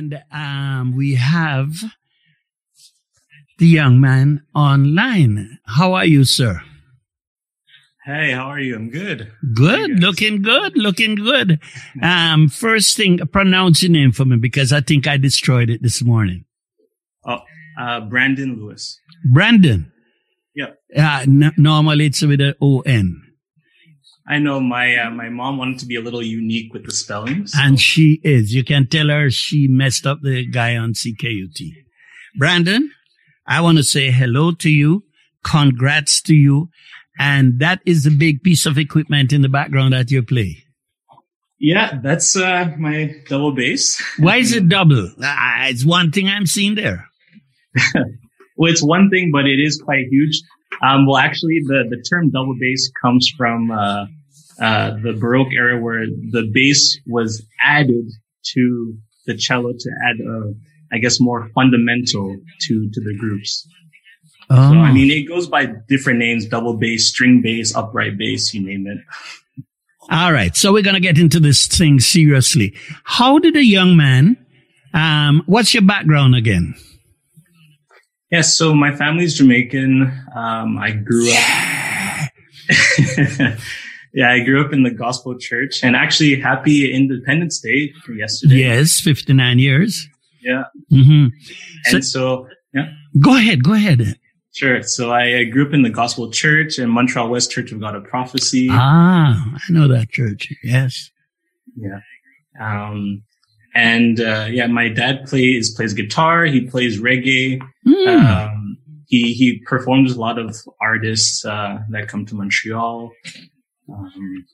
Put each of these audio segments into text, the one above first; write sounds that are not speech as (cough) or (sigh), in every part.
And um, we have the young man online. How are you, sir? Hey, how are you? I'm good. Good, looking good, looking good. Um, first thing, pronounce your name for me because I think I destroyed it this morning. Oh, uh, Brandyn Lewis. Brandyn. Yeah. Uh, n- normally it's with an O N. I know my uh, my mom wanted to be a little unique with the spellings. And she is. You can tell her she messed up the guy on CKUT. Brandyn, I want to say hello to you. Congrats to you. And that is the big piece of equipment in the background that you play. Yeah, that's uh, my double bass. Why is it (laughs) double? Ah, it's one thing I'm seeing there. well, it's one thing, but it is quite huge. Um, well, actually, the, the term double bass comes from uh, uh, the Baroque era where the bass was added to the cello to add, a, I guess, more fundamental to, to the groups. Oh. So, I mean, it goes by different names, double bass, string bass, upright bass, you name it. All right. So we're going to get into this thing seriously. How did a young man, um, what's your background again? Yeah. So my family's Jamaican. Um, I grew up. (laughs) yeah, I grew up in the gospel church and actually happy Independence Day for yesterday. Yes. 59 years. Yeah. Mm-hmm. And so, yeah. Go ahead. Go ahead. Sure. So I grew up in the gospel church in Montreal West Church of God of Prophecy. Ah, I know that church. Yes. Yeah. Um, and, uh, yeah, my dad plays, plays guitar. He plays reggae. Mm. Um, he, he performs a lot of artists, uh, that come to Montreal. Um,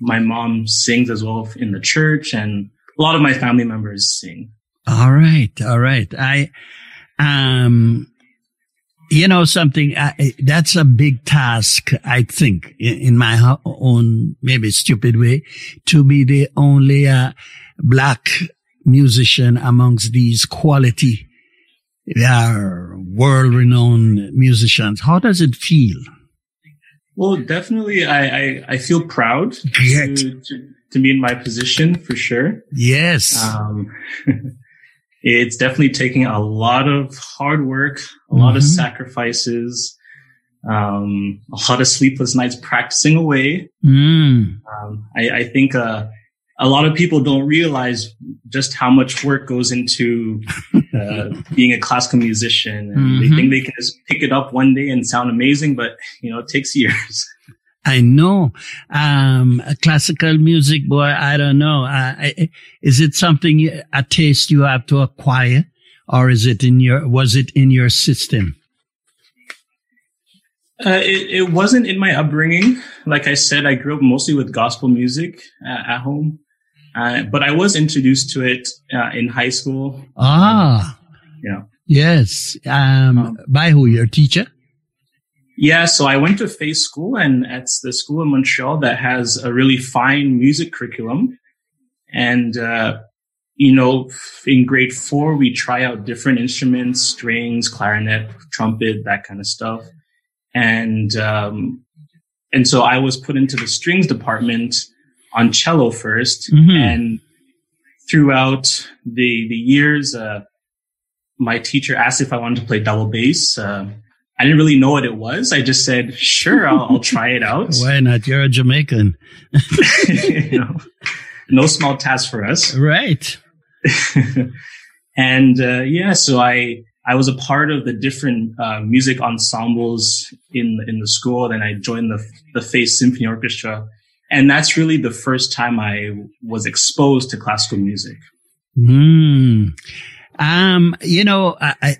my mom sings as well in the church and a lot of my family members sing. All right. All right. I, um, you know something I, that's a big task i think in, in, my own maybe stupid way to be the only uh, black musician amongst these quality they are world renowned musicians how does it feel well definitely i i, I feel proud to, to, to be in my position for sure yes um, (laughs) it's definitely taking a lot of hard work, a lot mm-hmm. of sacrifices, um, a lot of sleepless nights practicing away. Mm. Um, I, I, think uh, a lot of people don't realize just how much work goes into (laughs) uh, being a classical musician. And mm-hmm. They think they can just pick it up one day and sound amazing, but you know it takes (laughs) years. I know. Um, classical music, boy, I don't know. Uh, is it something, a taste you have to acquire or is it in your, was it in your system? Uh, it, it, wasn't in my upbringing. Like I said, I grew up mostly with gospel music uh, at home. Uh, but I was introduced to it uh, in high school. Ah. Yeah. Yes. Um, um, by who? Your teacher? Yeah, so I went to FACE School, and it's the school in Montreal that has a really fine music curriculum. And, uh, you know, in grade four, we try out different instruments, strings, clarinet, trumpet, that kind of stuff. And, um, and so I was put into the strings department on cello 1st mm-hmm. And throughout the, the years, uh, my teacher asked if I wanted to play double bass. Uh, I didn't really know what it was. I just said, sure, I'll, I'll (laughs) try it out. Why not? You're a Jamaican. (laughs) you know, no small task for us. Right. (laughs) and, uh, yeah, so I, I was a part of the different, uh, music ensembles in, in the school. Then I joined the, the FACE Symphony Orchestra. And that's really the first time I was exposed to classical music. Hmm. Um, you know, I, I,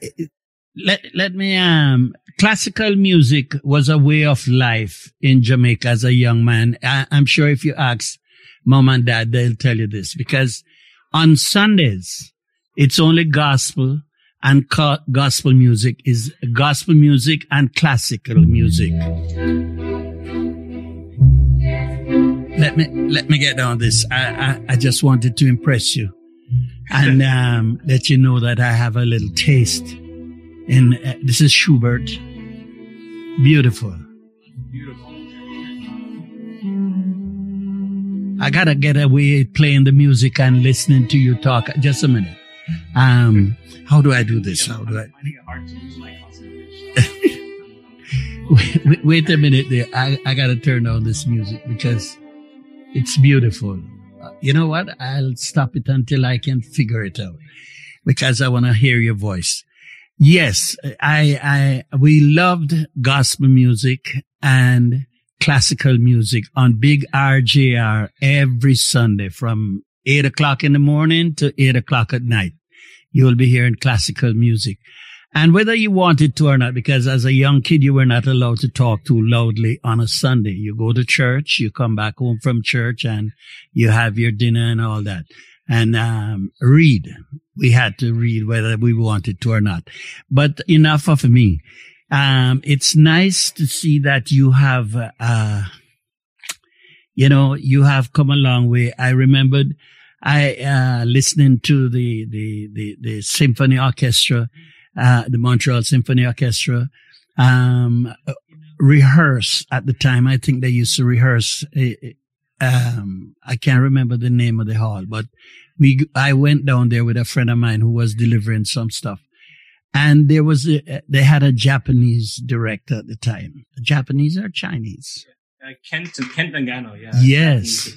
let, let me, um, classical music was a way of life in Jamaica as a young man. I, am sure if you ask mom and dad, they'll tell you this because on Sundays, it's only gospel and co- gospel music is gospel music and classical music. Let me, let me get on this. I, I, I just wanted to impress you and, um, let you know that I have a little taste in, uh, this is Schubert. Beautiful. Beautiful. I gotta get away playing the music and listening to you talk. Just a minute. Um, how do I do this? How do I? (laughs) wait, wait, a minute there. I, I got to turn on this music because it's beautiful. You know what? I'll stop it until I can figure it out because I want to hear your voice. Yes, I, I, we loved gospel music and classical music on Big RJR every Sunday from eight o'clock in the morning to eight o'clock at night. You will be hearing classical music. And whether you wanted to or not, because as a young kid, you were not allowed to talk too loudly on a Sunday. You go to church, you come back home from church and you have your dinner and all that and um, read. We had to read whether we wanted to or not. But enough of me. Um, it's nice to see that you have, uh, you know, you have come a long way. I remembered I uh, listening to the the the, the symphony orchestra, uh, the Montreal Symphony Orchestra, um, rehearse at the time. I think they used to rehearse. Eh, eh, um, I can't remember the name of the hall, but we I went down there with a friend of mine who was delivering some stuff, and there was a, they had a Japanese director at the time, Japanese or Chinese. Uh, Kent, Kent Nagano, yeah. Yes.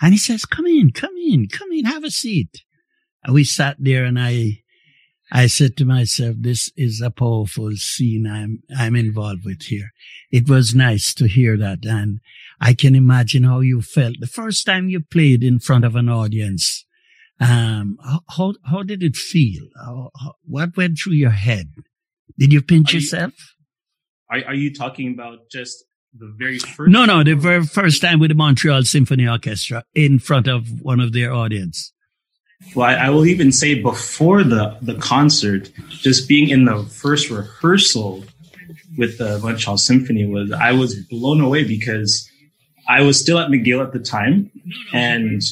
And he says, come in, come in, come in, have a seat. And we sat there and I, I said to myself, this is a powerful scene I'm, I'm involved with here. It was nice to hear that. And I can imagine how you felt the first time you played in front of an audience. Um, how, how did it feel? How, how, what went through your head? Did you pinch are yourself? You, are, are you talking about just the very first? No, no, the very first time with the Montreal Symphony Orchestra in front of one of their audience. Well, I, I will even say before the the concert, just being in the first rehearsal with the Montreal Symphony was I was blown away because I was still at McGill at the time, and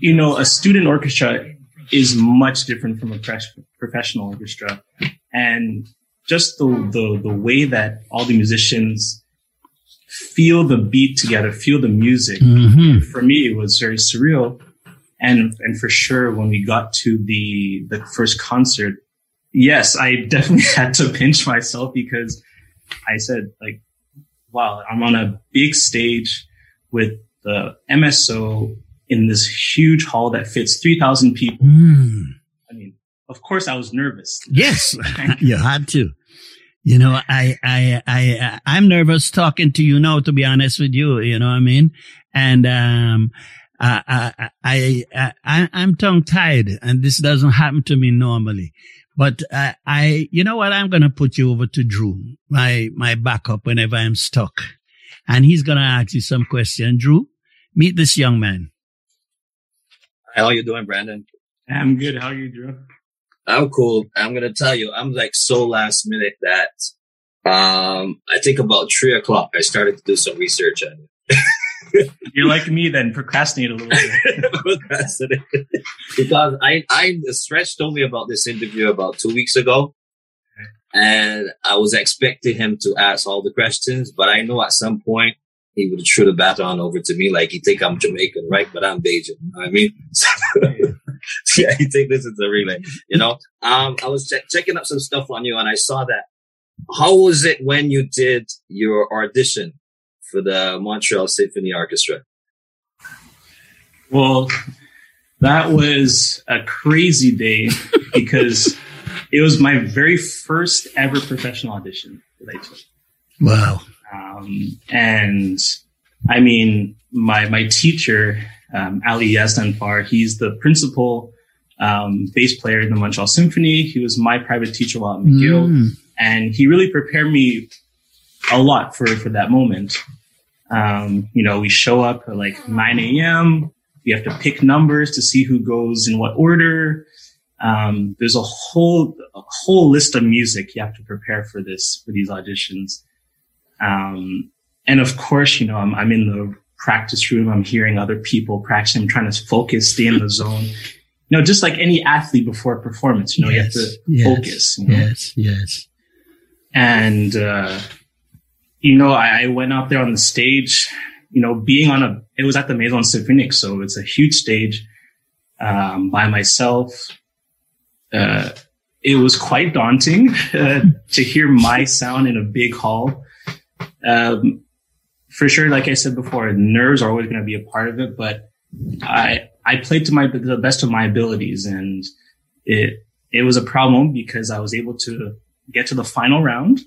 you know, a student orchestra is much different from a professional orchestra, and just the, the the way that all the musicians feel the beat together, feel the music. Mm-hmm. For me, it was very surreal. And, and for sure, when we got to the, the first concert, yes, I (laughs) definitely had to pinch myself because I said like, wow, I'm on a big stage with the MSO in this huge hall that fits 3,000 people. Mm. I mean, of course I was nervous. Yes, (laughs) you had to. You know, I, I, I, I'm nervous talking to you now, to be honest with you. You know what I mean? And, um, I, I, I, I, I'm tongue tied and this doesn't happen to me normally. But I, I, you know what? I'm going to put you over to Dru, my, my backup whenever I'm stuck. And he's going to ask you some question. Dru, meet this young man. How are you doing, Brandyn? I'm good. How are you, Dru? I'm cool. I'm gonna tell you, I'm like so last minute that um I think about three o'clock I started to do some research on it. (laughs) You're like me then, procrastinate a little bit. (laughs) procrastinate. because I I the stretch told me about this interview about two weeks ago. And I was expecting him to ask all the questions, but I know at some point he would throw the baton over to me like he think I'm Jamaican, right? But I'm Bajan. You know I mean? (laughs) (laughs) yeah, he think this is a relay. You know, um, I was ch- checking up some stuff on you and I saw that. How was it when you did your audition for the Montreal Symphony Orchestra? Well, that was a crazy day because it was my very first ever professional audition that I took. Wow. Um, and I mean, my, my teacher, um, Ali Yazdanfar, he's the principal, um, bass player in the Montreal Symphony. He was my private teacher while at McGill. Mm. And he really prepared me a lot for, for that moment. Um, you know, we show up at like 9 a.m. We have to pick numbers to see who goes in what order. Um, there's a whole, a whole list of music you have to prepare for this, for these auditions. Um, and of course, you know, I'm, I'm in the practice room. I'm hearing other people practicing. I'm trying to focus, stay in the zone. You know, just like any athlete before a performance, you know, yes, you have to yes, focus. You know? Yes, yes. And, uh, you know, I, I, went out there on the stage, you know, being on a, it was at the Maison Symphonique. So it's a huge stage, um, by myself. uh, it was quite daunting (laughs) uh, to hear my sound in a big hall. Um, for sure, like I said before, nerves are always going to be a part of it, but I I played to my the best of my abilities, and it it was a problem because I was able to get to the final round,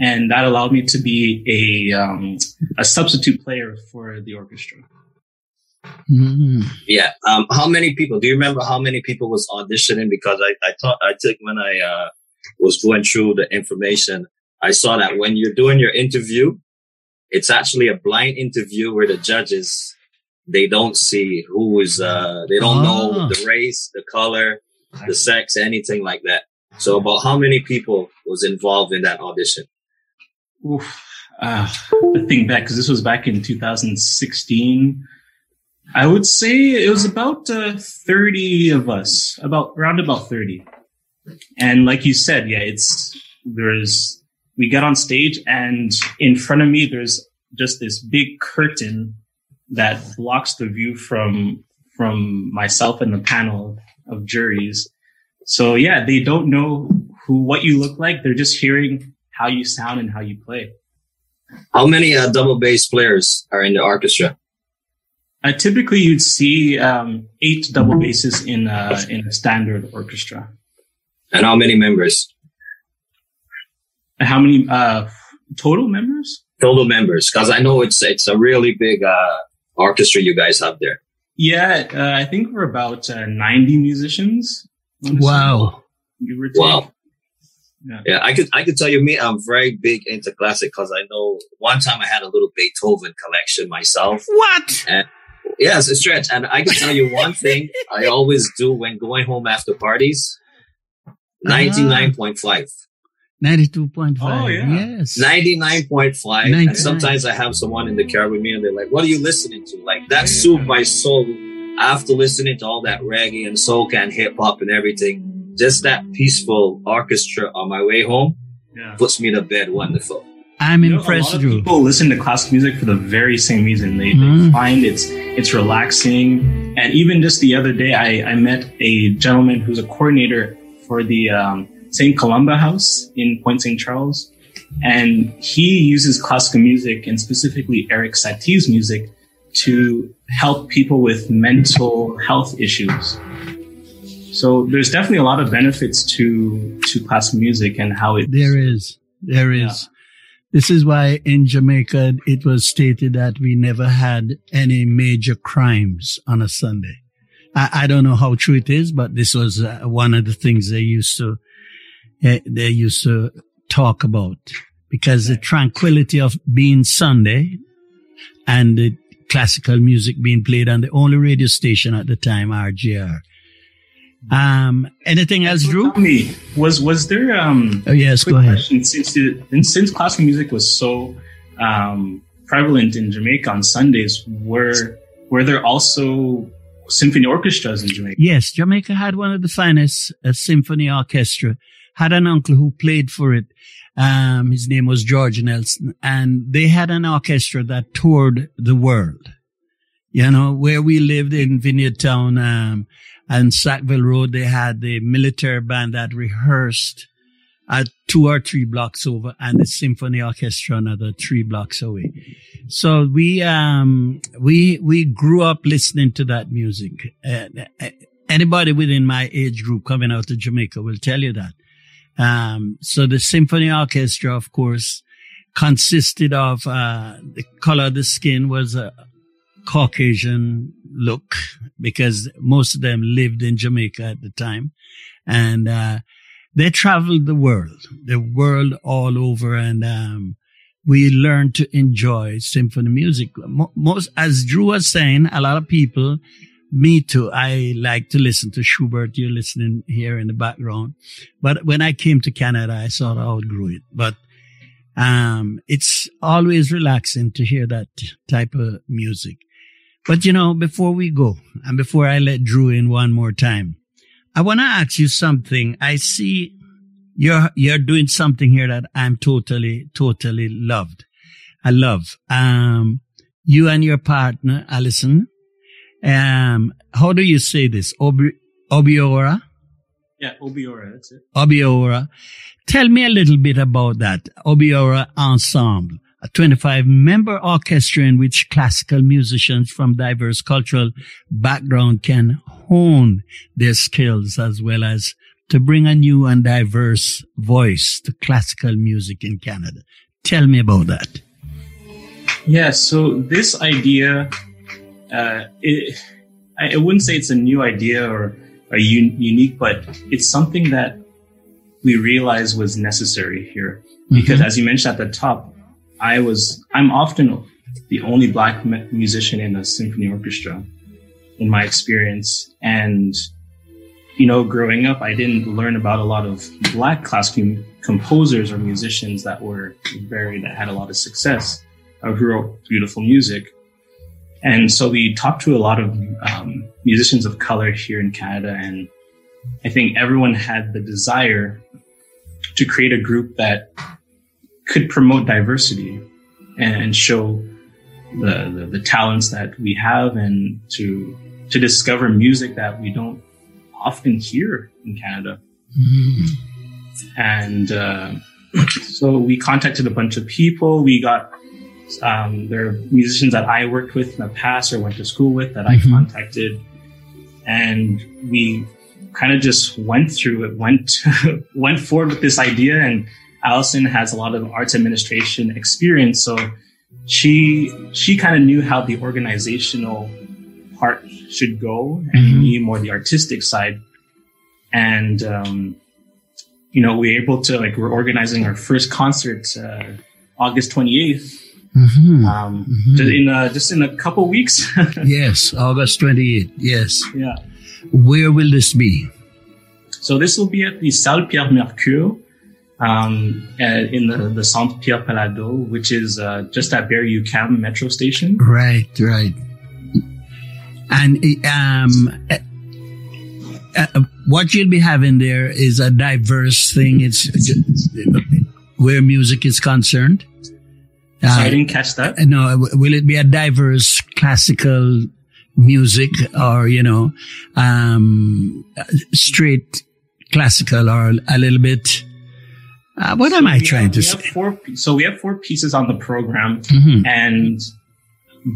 and that allowed me to be a um, a substitute player for the orchestra. Mm. Yeah. Um, how many people? Do you remember how many people was auditioning? Because I I thought I took when I uh, was going through the information, I saw that when you're doing your interview, it's actually a blind interview where the judges they don't see who is uh they don't know ah. the race, the color, the sex, anything like that. So about how many people was involved in that audition? Oof. Uh, I think back because this was back in 2016. I would say it was about uh, 30 of us, about around about 30. And like you said, yeah, it's there's we got on stage and in front of me there's just this big curtain that blocks the view from from myself and the panel of juries. So yeah, they don't know who what you look like. They're just hearing how you sound and how you play. How many uh, double bass players are in the orchestra? Uh, typically, you'd see um, eight double basses in a, in a standard orchestra. And how many members? How many uh, total members? Total members, because I know it's it's a really big uh, orchestra you guys have there. Yeah, uh, I think we're about uh, 90 musicians. Wow. Wow. Yeah. yeah, I could I could tell you me I'm very big into classic because I know one time I had a little Beethoven collection myself. What? And yes, a stretch. And I can tell you one thing I (laughs) always do when going home after parties. Ah. Ninety nine point five. 92.5. Oh, yeah. Yes. 99.5. And sometimes I have someone in the car with me and they're like, what are you listening to? Like that soothed my soul after listening to all that reggae and soul and hip hop and everything. Just that peaceful orchestra on my way home yeah. puts me to bed wonderful. I'm you know, impressed. A lot of people listen to classical music for the very same reason. They, mm. they, find it's it's relaxing. And even just the other day, I, I met a gentleman who's a coordinator for the um, St. Columba House in Point St. Charles. And he uses classical music and specifically Erik Satie's music to help people with mental health issues. So there's definitely a lot of benefits to to classical music and how it There is. There is. Yeah. This is why in Jamaica it was stated that we never had any major crimes on a Sunday. I, I don't know how true it is, but this was uh, one of the things they used to Eh, they used to talk about because the tranquility of being Sunday and the classical music being played on the only radio station at the time, RJR. Um, anything else, Dru? Tell me, was was there? Um, oh yes, go ahead. Since since classical music was so um, prevalent in Jamaica on Sundays, were were there also symphony orchestras in Jamaica? Yes, Jamaica had one of the finest uh, symphony orchestra had an uncle who played for it. Um, his name was George Nelson and they had an orchestra that toured the world. You know, where we lived in Vineyard Town, um, and Sackville Road, they had the military band that rehearsed at two or three blocks over and the symphony orchestra another three blocks away. So we, um, we, we grew up listening to that music. Uh, anybody within my age group coming out of Jamaica will tell you that. Um, so the symphony orchestra, of course, consisted of, uh, the color of the skin was a Caucasian look because most of them lived in Jamaica at the time. And, uh, they traveled the world, the world all over. And, um, we learned to enjoy symphony music. Most, as Dru was saying, a lot of people me too. I like to listen to Schubert. You're listening here in the background. But when I came to Canada, I sort of outgrew it. But um, it's always relaxing to hear that type of music. But you know, before we go and before I let Dru in one more time, I want to ask you something. I see you're, you're doing something here that I'm totally, totally loved. I love. Um, you and your partner, Allison. um, how do you say this? Obi- Obiora? Yeah, Obiora, that's it. Obiora. Tell me a little bit about that. Obiora Ensemble, a 25 member orchestra in which classical musicians from diverse cultural background can hone their skills as well as to bring a new and diverse voice to classical music in Canada. Tell me about that. Yeah, so this idea, uh, it, I wouldn't say it's a new idea or, or un- unique, but it's something that we realized was necessary here. Because mm-hmm. as you mentioned at the top, I was, I'm often the only black musician in a symphony orchestra in my experience. And you know, growing up, I didn't learn about a lot of black classical composers or musicians that were very, that had a lot of success, or who wrote beautiful music. And so we talked to a lot of um, musicians of color here in Canada, and I think everyone had the desire to create a group that could promote diversity and show the, the, the talents that we have and to to discover music that we don't often hear in Canada. Mm. And uh, so we contacted a bunch of people. We got um, there are musicians that I worked with in the past or went to school with that mm-hmm. I contacted, and we kind of just went through it, went (laughs) went forward with this idea. And Allison has a lot of arts administration experience, so she she kind of knew how the organizational part should go and mm-hmm. me more the artistic side. And, um, you know, we are able to like, we're organizing our first concert, uh, August 28th. Mm-hmm. Um, mm-hmm. in, uh, just in a couple weeks. (laughs) yes. August 28th. Yes. Yeah. Where will this be? So this will be at the Salle Pierre Mercure, um, in the, the Centre Pierre-Péladeau, which is, uh, just at Berri-UQAM metro station. Right, right. And um, uh, uh, what you'll be having there is a diverse thing. It's where music is concerned. Uh, Sorry, I didn't catch that. No, will it be a diverse classical music or, you know, um, straight classical or a little bit, uh, what so am I trying have, to say? Four, so we have four pieces on the program mm-hmm. and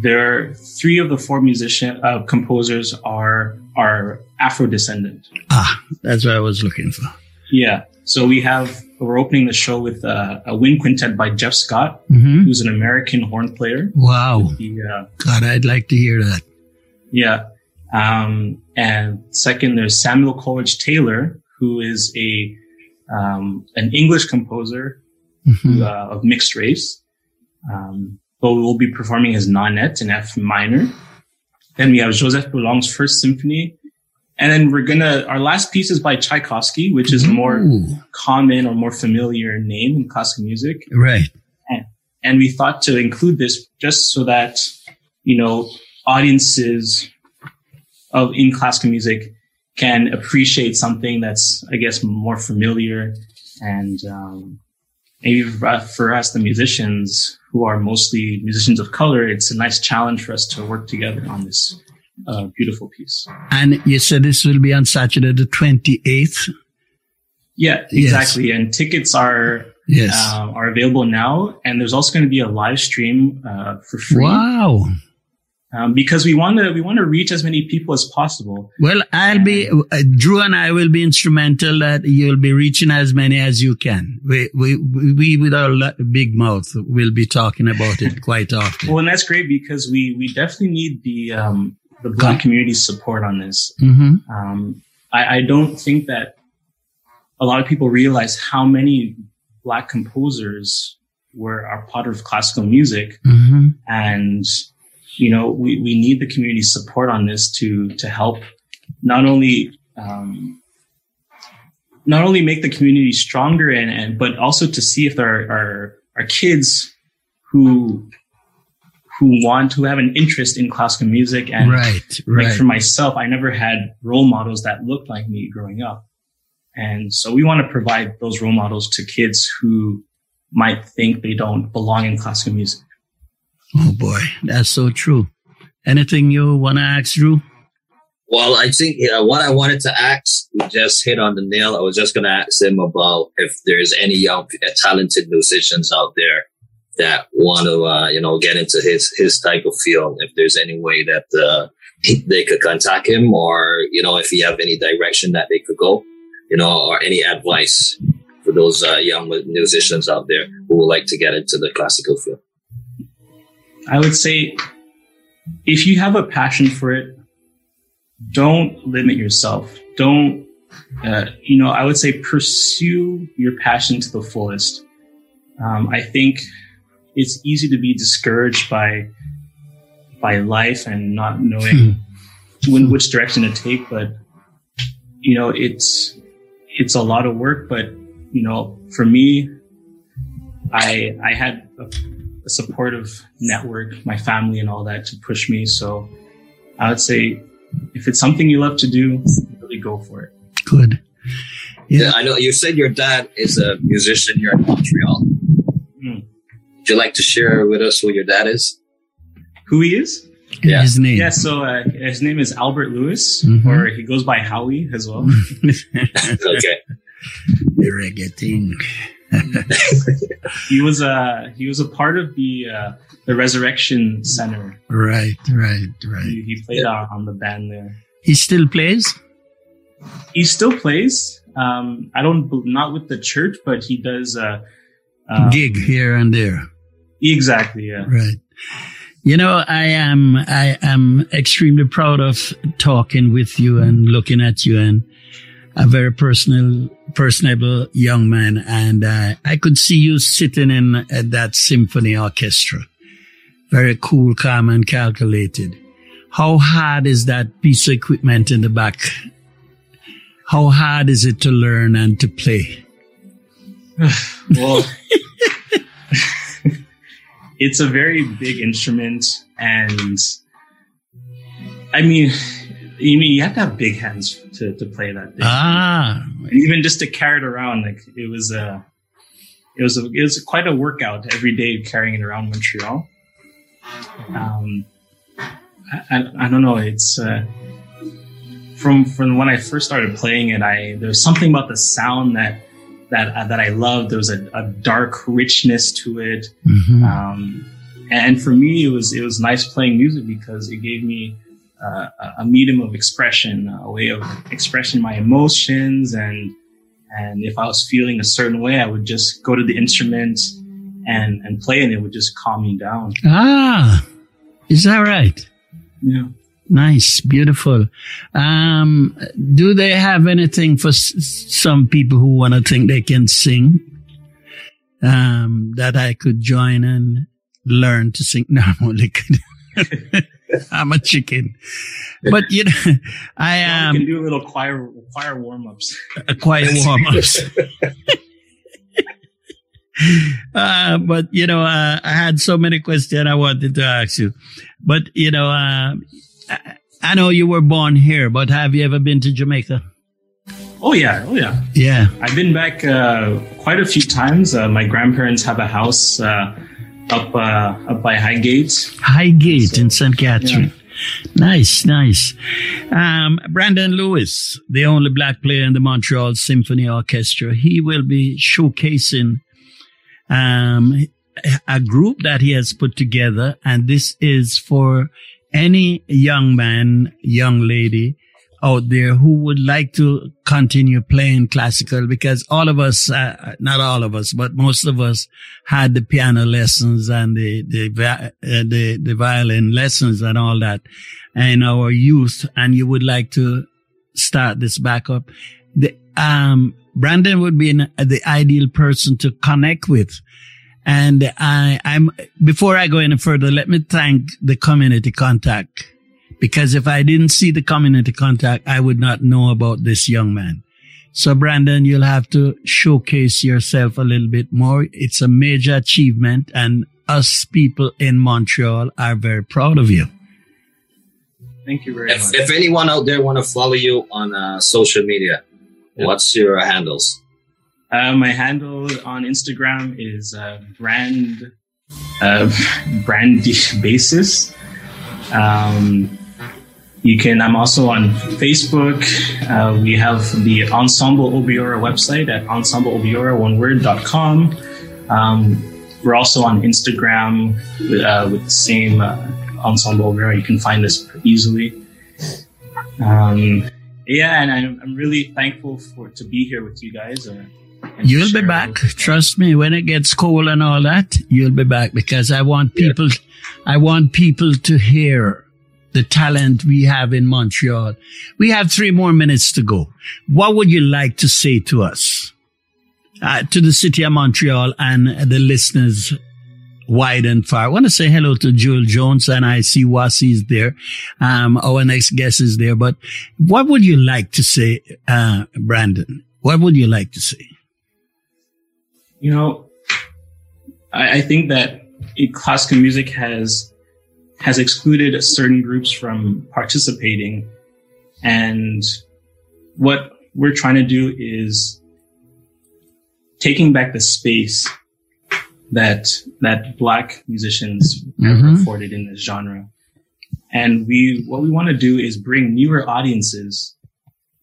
there three of the four musician uh, composers are are Afro descendant. Ah, that's what I was looking for. Yeah. So we have we're opening the show with uh, a wind quintet by Jeff Scott, mm-hmm. who's an American horn player. Wow. The, uh, God, I'd like to hear that. Yeah. Um, and second, there's Samuel Coleridge-Taylor, who is a um, an English composer mm-hmm. who, uh, of mixed race. Um, but we will be performing his nonet in F minor. Then we have Joseph Bologne's first symphony. And then we're gonna, our last piece is by Tchaikovsky, which is a more Ooh. common or more familiar name in classical music. Right. And, and we thought to include this just so that, you know, audiences of in classical music can appreciate something that's, I guess, more familiar and, um, maybe for us, the musicians who are mostly musicians of color, it's a nice challenge for us to work together on this uh, beautiful piece. And you said this will be on Saturday the 28th? Yeah, exactly. Yes. And tickets are yes. Uh, are available now. And there's also going to be a live stream uh, for free. Wow um, because we want to we want to reach as many people as possible. Well, I'll be uh, Drew and I will be instrumental that you'll be reaching as many as you can. We we we with our big mouth will be talking about it (laughs) quite often. well, and that's great because we we definitely need the um, the black community support on this. Mm-hmm. Um, I, I don't think that a lot of people realize how many black composers were are part of classical music mm-hmm. and you know, we, we need the community support on this to, to help not only, um, not only make the community stronger and, and, but also to see if there are, are, are kids who, who want to have an interest in classical music and right, right. like for myself, I never had role models that looked like me growing up. And so we want to provide those role models to kids who might think they don't belong in classical music. Oh boy, that's so true. Anything you want to ask, Dru? Well, I think uh, what I wanted to ask you just hit on the nail. I was just going to ask him about if there's any young, uh, talented musicians out there that want to, uh, you know, get into his his type of field. If there's any way that uh, they could contact him, or you know, if you have any direction that they could go, you know, or any advice for those uh, young musicians out there who would like to get into the classical field. I would say, if you have a passion for it, don't limit yourself. Don't, uh, you know, I would say pursue your passion to the fullest. Um, I think it's easy to be discouraged by by life and not knowing hmm. when, which direction to take. But you know, it's it's a lot of work. But you know, for me, I I had a, a supportive network, my family, and all that to push me. So I would say if it's something you love to do, really go for it. Good. Yeah. yeah I know you said your dad is a musician here in Montreal. Mm. Would you like to share with us who your dad is? Who he is? Yeah. His name. Yeah, so uh, his name is Albert Lewis, mm-hmm. or he goes by Howie as well. (laughs) (laughs) okay. Reggaeton. (laughs) he was a uh, he was a part of the uh, the Resurrection Center. Right, right, right. He, he played yeah. on the band there. He still plays. He still plays. Um, I don't not with the church, but he does uh, um, gig here and there. Exactly. Yeah. Right. You know, I am I am extremely proud of talking with you and looking at you and a very personal, personable young man. And uh, I could see you sitting in uh, that symphony orchestra. Very cool, calm and calculated. How hard is that piece of equipment in the back? How hard is it to learn and to play? (sighs) well, (laughs) it's a very big instrument and I mean, you mean you have to have big hands to, to play that thing. Ah, and even just to carry it around, like it was a, it was a, it was quite a workout every day carrying it around Montreal. Um, I, I don't know. It's uh, from from when I first started playing it. I there was something about the sound that that uh, that I loved. There was a, a dark richness to it, mm-hmm. um, and for me, it was it was nice playing music because it gave me uh, a medium of expression, a way of expressing my emotions, and and if I was feeling a certain way, I would just go to the instrument and and play, and it would just calm me down. Ah, is that right? Yeah. Nice, beautiful. Um, do they have anything for s- some people who want to think they can sing? Um, that I could join and learn to sing. (laughs) No, I'm only kidding. (laughs) (laughs) I'm a chicken. But you know, (laughs) I am. Um, can do a little choir choir warm ups. (laughs) choir warm ups. uh, but you know, uh, I had so many questions I wanted to ask you. But you know, uh, I, I know you were born here, but have you ever been to Jamaica? Oh yeah, oh yeah, yeah. I've been back uh, quite a few times. Uh, my grandparents have a house uh, up uh, up by Highgate. Highgate so, in St. Catherine. Yeah. Nice, nice. Um, Brandyn Lewis, the only black player in the Montreal Symphony Orchestra, he will be showcasing um, a group that he has put together, and this is for any young man, young lady out there who would like to continue playing classical because all of us, uh, not all of us, but most of us had the piano lessons and the, the, uh, the, the violin lessons and all that in our youth. And you would like to start this back up. The, um, Brandyn would be an, the ideal person to connect with. And I, I'm, before I go any further, let me thank the community contact because if I didn't see the community contact, I would not know about this young man. So Brandyn, you'll have to showcase yourself a little bit more. It's a major achievement and us people in Montreal are very proud of you. Thank you very if, much. If anyone out there want to follow you on uh, social media, yeah. what's your handles? Uh, my handle on Instagram is uh, brand uh, brand basis. Um, you can, I'm also on Facebook. Uh, we have the Ensemble Obiora website at ensembleobiora, one word.com. Um, we're also on Instagram with, uh, with the same uh, Ensemble Obiora. You can find us easily. Um, yeah, and I'm, I'm really thankful for to be here with you guys. Uh, you'll be back. Trust me. When it gets cold and all that, you'll be back because I want people. Yeah. I want people to hear the talent we have in Montreal. We have three more minutes to go. What would you like to say to us, uh, to the city of Montreal and the listeners wide and far. I want to say hello to Joel Jones and I see Wasi's there. Um, our next guest is there, but what would you like to say, uh, Brandyn? What would you like to say? You know, I, I think that classical music has, has excluded certain groups from participating. And what we're trying to do is taking back the space that that black musicians mm-hmm. have afforded in this genre. And we what we want to do is bring newer audiences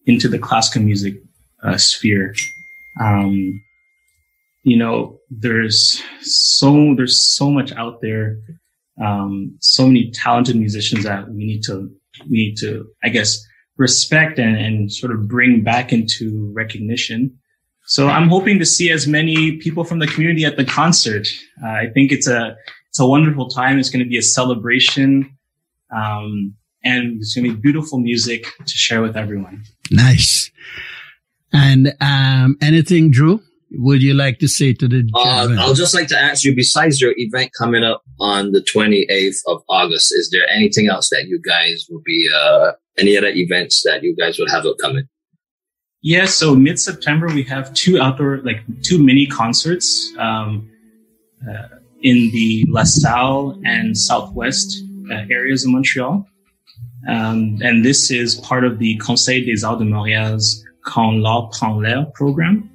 into the classical music uh, sphere. Um, you know, there's so there's so much out there, um, so many talented musicians that we need to we need to I guess respect and, and sort of bring back into recognition. So I'm hoping to see as many people from the community at the concert. Uh, I think it's a it's a wonderful time. It's going to be a celebration, um, and it's going to be beautiful music to share with everyone. Nice. And um, anything, Dru? Would you like to say to the? Uh, I'll just like to ask you. Besides your event coming up on the 28th of August, is there anything else that you guys will be? Uh, any other events that you guys would have upcoming? Yeah, so mid September we have two outdoor, like two mini concerts um, uh, in the LaSalle and Southwest uh, areas of Montreal. Um, and this is part of the Conseil des Arts de Montréal's Quand l'art prend l'air program.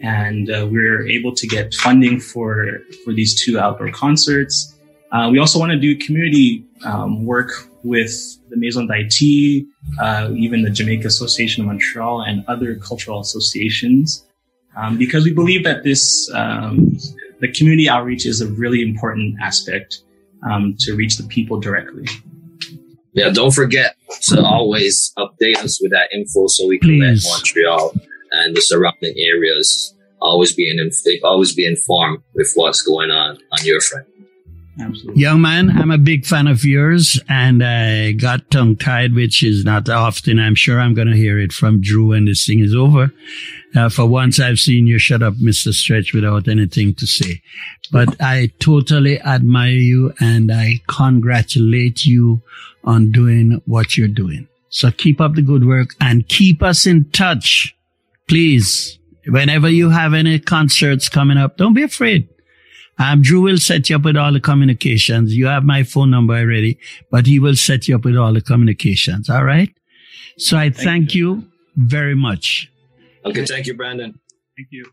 And uh, we're able to get funding for, for these two outdoor concerts. Uh, we also want to do community um, work with the Maison d'Haïti, uh, even the Jamaica Association of Montreal, and other cultural associations, um, because we believe that this um, the community outreach is a really important aspect um, to reach the people directly. Yeah, don't forget to always update us with that info so we can Please. let Montreal and the surrounding areas always be in, always be informed with what's going on on your front. Absolutely. Young man, I'm a big fan of yours and I got tongue tied, which is not often. I'm sure I'm going to hear it from Dru when this thing is over. Uh, for once I've seen you shut up, Mr. Stretch, without anything to say. But I totally admire you and I congratulate you on doing what you're doing. So keep up the good work and keep us in touch. Please, whenever you have any concerts coming up, don't be afraid um, Dru will set you up with all the communications. You have my phone number already, but he will set you up with all the communications. All right. So I thank, thank you. you very much. Okay. Thank you, Brandyn. Thank you.